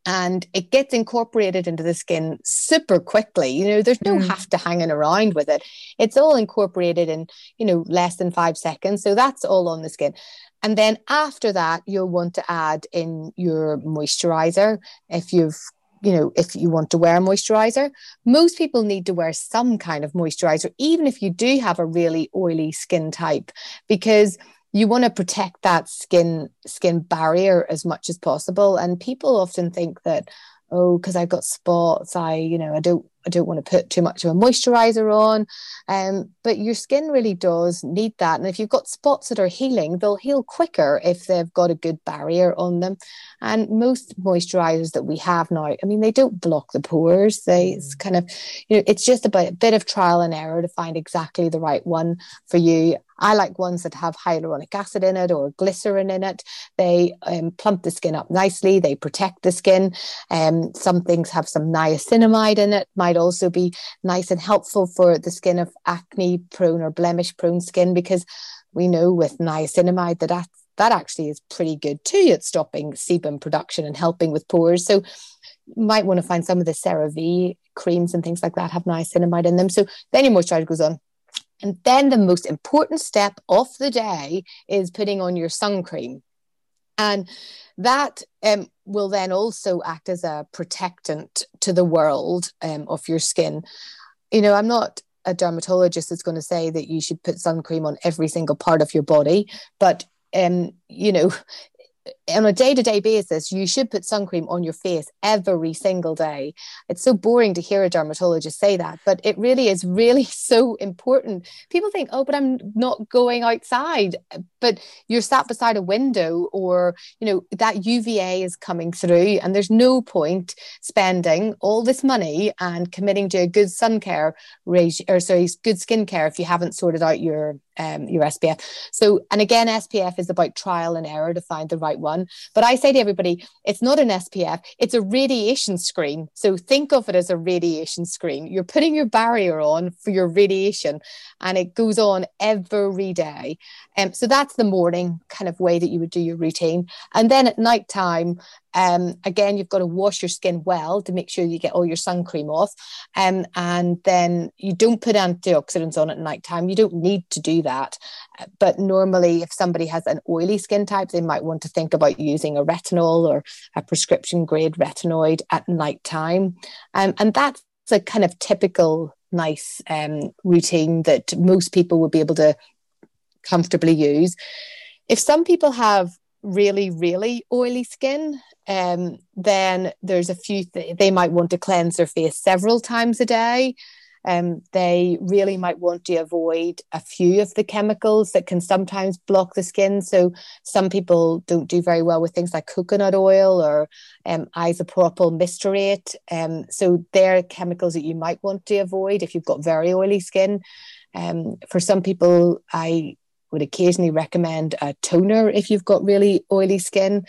and it gets incorporated into the skin super quickly. You know, there's no mm. have to hanging around with it. It's all incorporated in, you know, less than five seconds. So that's all on the skin. And then after that, you'll want to add in your moisturizer if you've you know, if you want to wear moisturizer, most people need to wear some kind of moisturizer, even if you do have a really oily skin type, because you want to protect that skin skin barrier as much as possible. And people often think that, oh, because I've got spots, I, you know, I don't I don't want to put too much of a moisturizer on. Um, but your skin really does need that. And if you've got spots that are healing, they'll heal quicker if they've got a good barrier on them. And most moisturizers that we have now, I mean, they don't block the pores. They it's mm. kind of, you know, it's just about a bit of trial and error to find exactly the right one for you. I like ones that have hyaluronic acid in it or glycerin in it. They um, plump the skin up nicely, they protect the skin. Um, some things have some niacinamide in it, might also be nice and helpful for the skin of acne prone or blemish prone skin because we know with niacinamide that that's that actually is pretty good too at stopping sebum production and helping with pores. So you might want to find some of the CeraVe creams and things like that have niacinamide in them. So then your moisturizer goes on. And then the most important step of the day is putting on your sun cream. And that um, will then also act as a protectant to the world um, of your skin. You know, I'm not a dermatologist that's going to say that you should put sun cream on every single part of your body, but um, you know, on a day to day basis, you should put sun cream on your face every single day. It's so boring to hear a dermatologist say that, but it really is really so important. People think, oh, but I'm not going outside, but you're sat beside a window or, you know, that UVA is coming through, and there's no point spending all this money and committing to a good sun care or sorry, good skincare if you haven't sorted out your um, your SPF. So, and again, SPF is about trial and error to find the right one. But I say to everybody, it's not an SPF, it's a radiation screen. So think of it as a radiation screen. You're putting your barrier on for your radiation, and it goes on every day. Um, so that's the morning kind of way that you would do your routine. And then at night time, um, again, you've got to wash your skin well to make sure you get all your sun cream off. Um, and then you don't put antioxidants on at night time. You don't need to do that. But normally, if somebody has an oily skin type, they might want to think about using a retinol or a prescription grade retinoid at night time. Um, and that's a kind of typical nice um, routine that most people would be able to comfortably use. If some people have really, really oily skin, um, then there's a few th- they might want to cleanse their face several times a day. Um, they really might want to avoid a few of the chemicals that can sometimes block the skin. So some people don't do very well with things like coconut oil or um, isopropyl myristate. Um, so they're chemicals that you might want to avoid if you've got very oily skin. Um, for some people, I would occasionally recommend a toner if you've got really oily skin.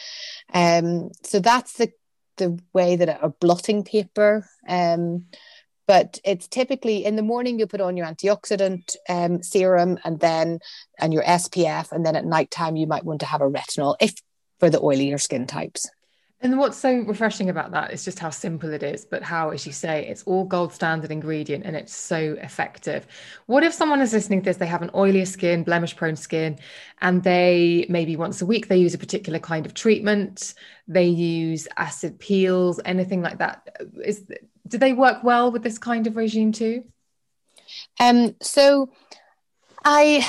Um, so that's the the way that a, blotting paper. Um, but it's typically in the morning you put on your antioxidant um, serum and then and your SPF, and then at night time you might want to have a retinol if for the oilier skin types. And what's so refreshing about that is just how simple it is, but how, as you say, it's all gold standard ingredient and it's so effective. What if someone is listening to this, they have an oilier skin, blemish prone skin, and they maybe once a week they use a particular kind of treatment, they use acid peels, anything like that? Is do they work well with this kind of regime too? Um, so I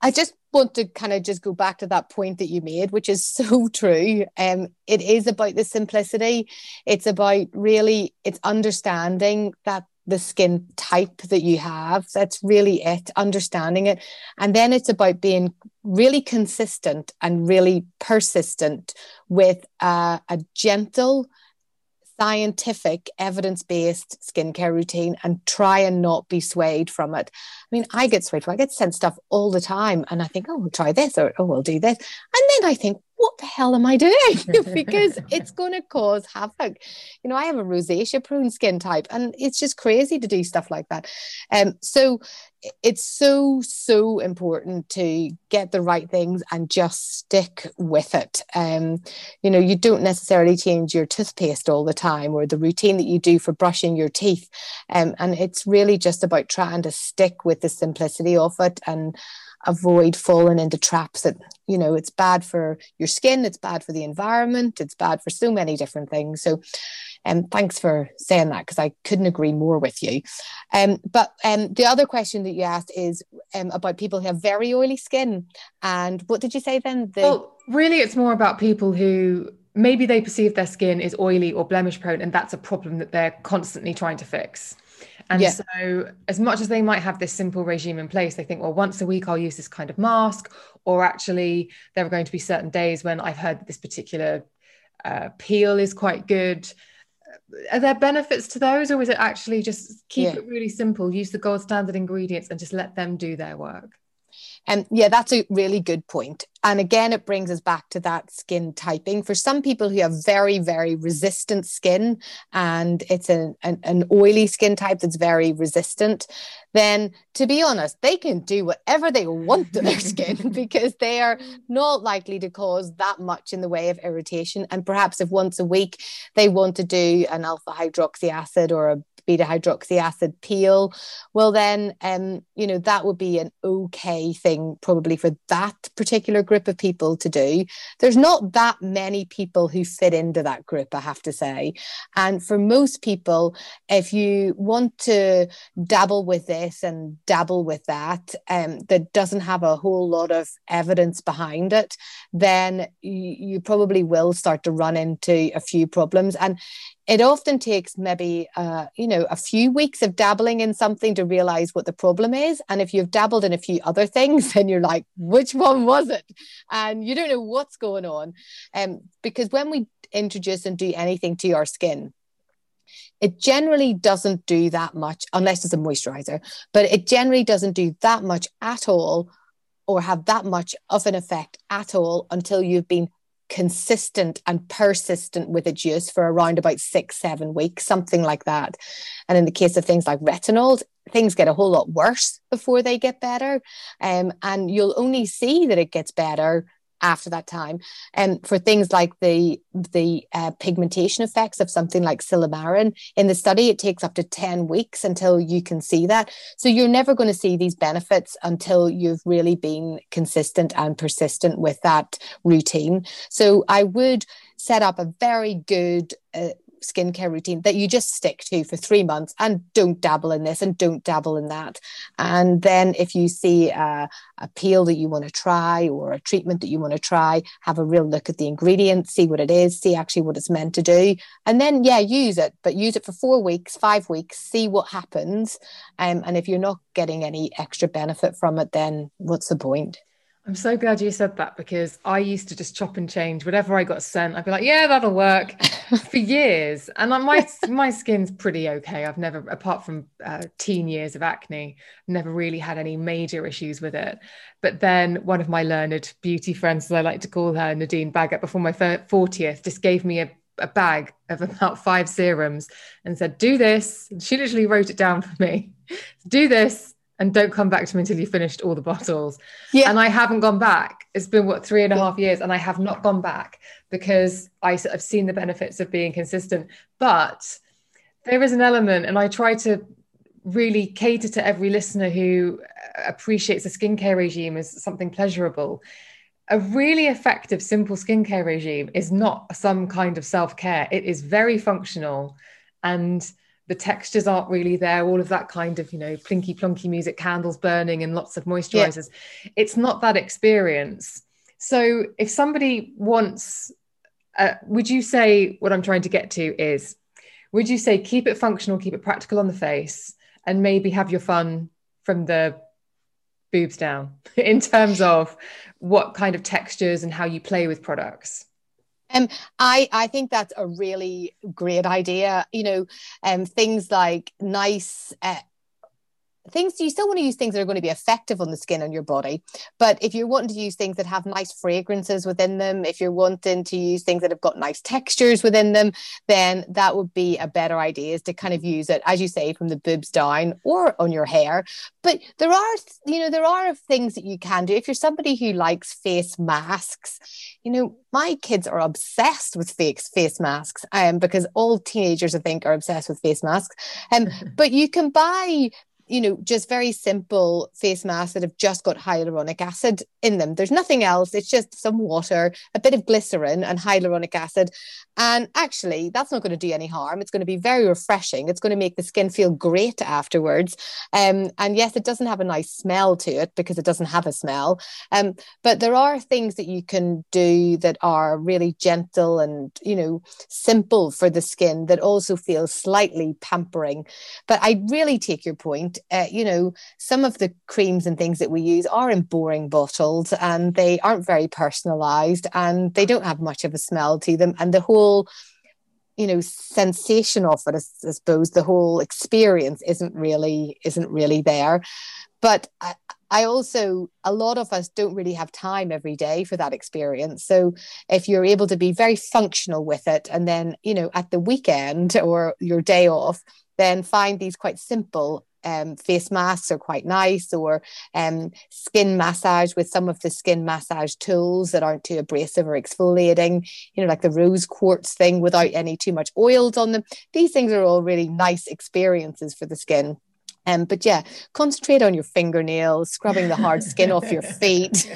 I just want to kind of just go back to that point that you made, which is so true. Um, it is about the simplicity. It's about really, it's understanding that the skin type that you have. That's really it, understanding it. And then it's about being really consistent and really persistent with uh, a gentle, scientific, evidence based skincare routine and try and not be swayed from it. I mean, I get swayed from I get sent stuff all the time and I think, oh, we'll try this or oh, we'll do this. And then I think, what the hell am I doing? because it's going to cause havoc. You know, I have a rosacea prone skin type, and it's just crazy to do stuff like that. Um, so it's so so important to get the right things and just stick with it. Um, you know, you don't necessarily change your toothpaste all the time or the routine that you do for brushing your teeth, um, and it's really just about trying to stick with the simplicity of it and avoid falling into traps that you know it's bad for your skin it's bad for the environment it's bad for so many different things so um, thanks for saying that because I couldn't agree more with you. Um, but um, the other question that you asked is um, about people who have very oily skin. And what did you say then? The- well, really, it's more about people who maybe they perceive their skin is oily or blemish prone, and that's a problem that they're constantly trying to fix. And yeah. so, as much as they might have this simple regime in place, they think, well, once a week I'll use this kind of mask, or actually, there are going to be certain days when I've heard that this particular uh, peel is quite good. Are there benefits to those, or is it actually just keep yeah. it really simple, use the gold standard ingredients, and just let them do their work? And yeah, that's a really good point. And again, it brings us back to that skin typing. For some people who have very, very resistant skin and it's an, an, an oily skin type that's very resistant, then to be honest, they can do whatever they want to their skin because they are not likely to cause that much in the way of irritation. And perhaps if once a week they want to do an alpha hydroxy acid or a beta hydroxy acid peel, well, then, um, you know, that would be an okay thing probably for that particular group of people to do. There's not that many people who fit into that group, I have to say. And for most people, if you want to dabble with this and dabble with that, um, that doesn't have a whole lot of evidence behind it, then you, you probably will start to run into a few problems. And it often takes maybe uh, you know a few weeks of dabbling in something to realize what the problem is. And if you've dabbled in a few other things then you're like which one was it? And you don't know what's going on. Um, because when we introduce and do anything to our skin it generally doesn't do that much unless it's a moisturizer but it generally doesn't do that much at all or have that much of an effect at all until you've been consistent and persistent with its use for around about six, seven weeks, something like that. And in the case of things like retinols, things get a whole lot worse before they get better. Um, and you'll only see that it gets better after that time. And for things like the the uh, pigmentation effects of something like silymarin in the study, it takes up to 10 weeks until you can see that. So you're never going to see these benefits until you've really been consistent and persistent with that routine. So I would set up a very good uh, skincare routine that you just stick to for three months and don't dabble in this and don't dabble in that. And then if you see a, a peel that you want to try or a treatment that you want to try, have a real look at the ingredients, see what it is, see actually what it's meant to do. And then, yeah, use it, but use it for four weeks, five weeks, see what happens. Um, and if you're not getting any extra benefit from it, then what's the point? I'm so glad you said that because I used to just chop and change whatever I got sent. I'd be like, "Yeah, that'll work," for years, and my my skin's pretty okay. I've never, apart from uh, teen years of acne, never really had any major issues with it. But then one of my learned beauty friends, as I like to call her, Nadine Baggott, before my fortieth, just gave me a a bag of about five serums and said, Do this. She literally wrote it down for me. Do this and don't come back to me until you finished all the bottles. Yeah. And I haven't gone back. It's been what three and a half years, and I have not gone back because I, have seen the benefits of being consistent. But there is an element, and I try to really cater to every listener who uh, appreciates a skincare regime as something pleasurable. A really effective, simple skincare regime is not some kind of self care. It is very functional and the textures aren't really there all of that kind of you know plinky plonky music candles burning and lots of moisturizers. Yeah. it's not that experience. So if somebody wants uh, would you say what i'm trying to get to is would you say keep it functional keep it practical on the face and maybe have your fun from the boobs down in terms of what kind of textures and how you play with products um, I I think that's a really great idea. You know, um, things like nice uh, things you still want to use things that are going to be effective on the skin on your body but if you're wanting to use things that have nice fragrances within them if you're wanting to use things that have got nice textures within them then that would be a better idea is to kind of use it as you say from the boobs down or on your hair. But there are you know there are things that you can do. If you're somebody who likes face masks you know my kids are obsessed with face face masks um, because all teenagers i think are obsessed with face masks. Um, but you can buy you know, just very simple face masks that have just got hyaluronic acid in them. There's nothing else. It's just some water, a bit of glycerin, and hyaluronic acid. And actually, that's not going to do any harm. It's going to be very refreshing. It's going to make the skin feel great afterwards. Um, and yes, it doesn't have a nice smell to it because it doesn't have a smell. Um, but there are things that you can do that are really gentle and, you know, simple for the skin that also feel slightly pampering. But I really take your point uh, you know, some of the creams and things that we use are in boring bottles and they aren't very personalized and they don't have much of a smell to them. And the whole you know sensation of it I, I suppose the whole experience isn't really isn't really there but I, I also a lot of us don't really have time every day for that experience so if you're able to be very functional with it and then you know at the weekend or your day off then find these quite simple um, face masks are quite nice, or um, skin massage with some of the skin massage tools that aren't too abrasive or exfoliating, you know, like the rose quartz thing without any too much oils on them. These things are all really nice experiences for the skin. Um, but yeah, concentrate on your fingernails, scrubbing the hard skin off your feet,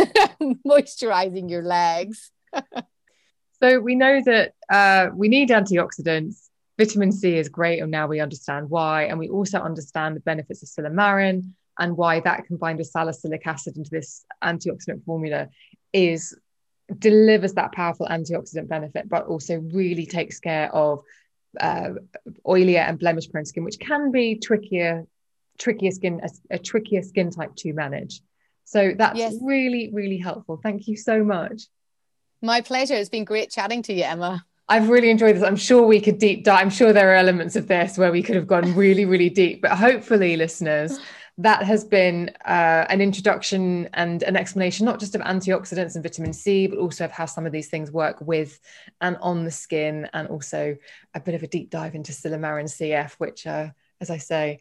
moisturizing your legs. so we know that uh, we need antioxidants vitamin C is great, and now we understand why. And we also understand the benefits of silymarin and why that combined with salicylic acid into this antioxidant formula is delivers that powerful antioxidant benefit, but also really takes care of uh, oilier and blemish prone skin, which can be trickier, trickier skin, a, a trickier skin type to manage. So that's yes. really, really helpful. Thank you so much. My pleasure. It's been great chatting to you, Emma. I've really enjoyed this. I'm sure we could deep dive. I'm sure there are elements of this where we could have gone really, really deep. But hopefully, listeners, that has been uh, an introduction and an explanation, not just of antioxidants and vitamin C, but also of how some of these things work with and on the skin, and also a bit of a deep dive into Silymarin CF, which, uh, as I say,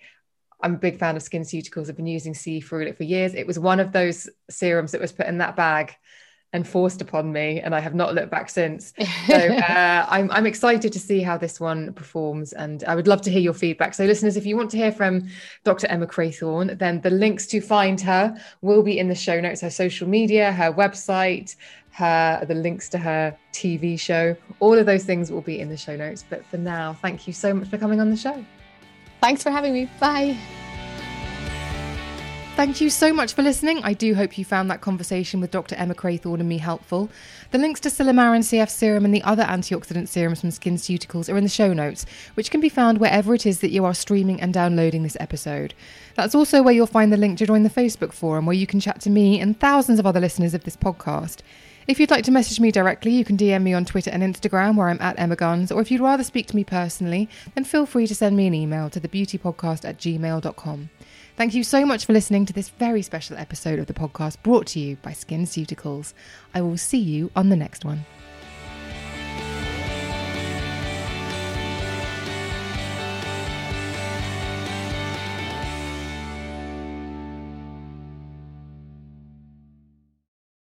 I'm a big fan of SkinCeuticals. I've been using C for for years. It was one of those serums that was put in that bag and forced upon me, and I have not looked back since. So uh, I'm, I'm excited to see how this one performs, and I would love to hear your feedback. So, listeners, if you want to hear from Dr. Emma Craythorne, then the links to find her will be in the show notes, her social media, her website, her the links to her TV show. All of those things will be in the show notes. But for now, thank you so much for coming on the show. Thanks for having me. Bye. Thank you so much for listening. I do hope you found that conversation with Dr. Emma Craythorne and me helpful. The links to Silymarin CF serum and the other antioxidant serums from SkinCeuticals are in the show notes, which can be found wherever it is that you are streaming and downloading this episode. That's also where you'll find the link to join the Facebook forum where you can chat to me and thousands of other listeners of this podcast. If you'd like to message me directly, you can DM me on Twitter and Instagram where I'm at Emma Guns, or if you'd rather speak to me personally, then feel free to send me an email to thebeautypodcast at gmail.com. Thank you so much for listening to this very special episode of the podcast brought to you by SkinCeuticals. I will see you on the next one.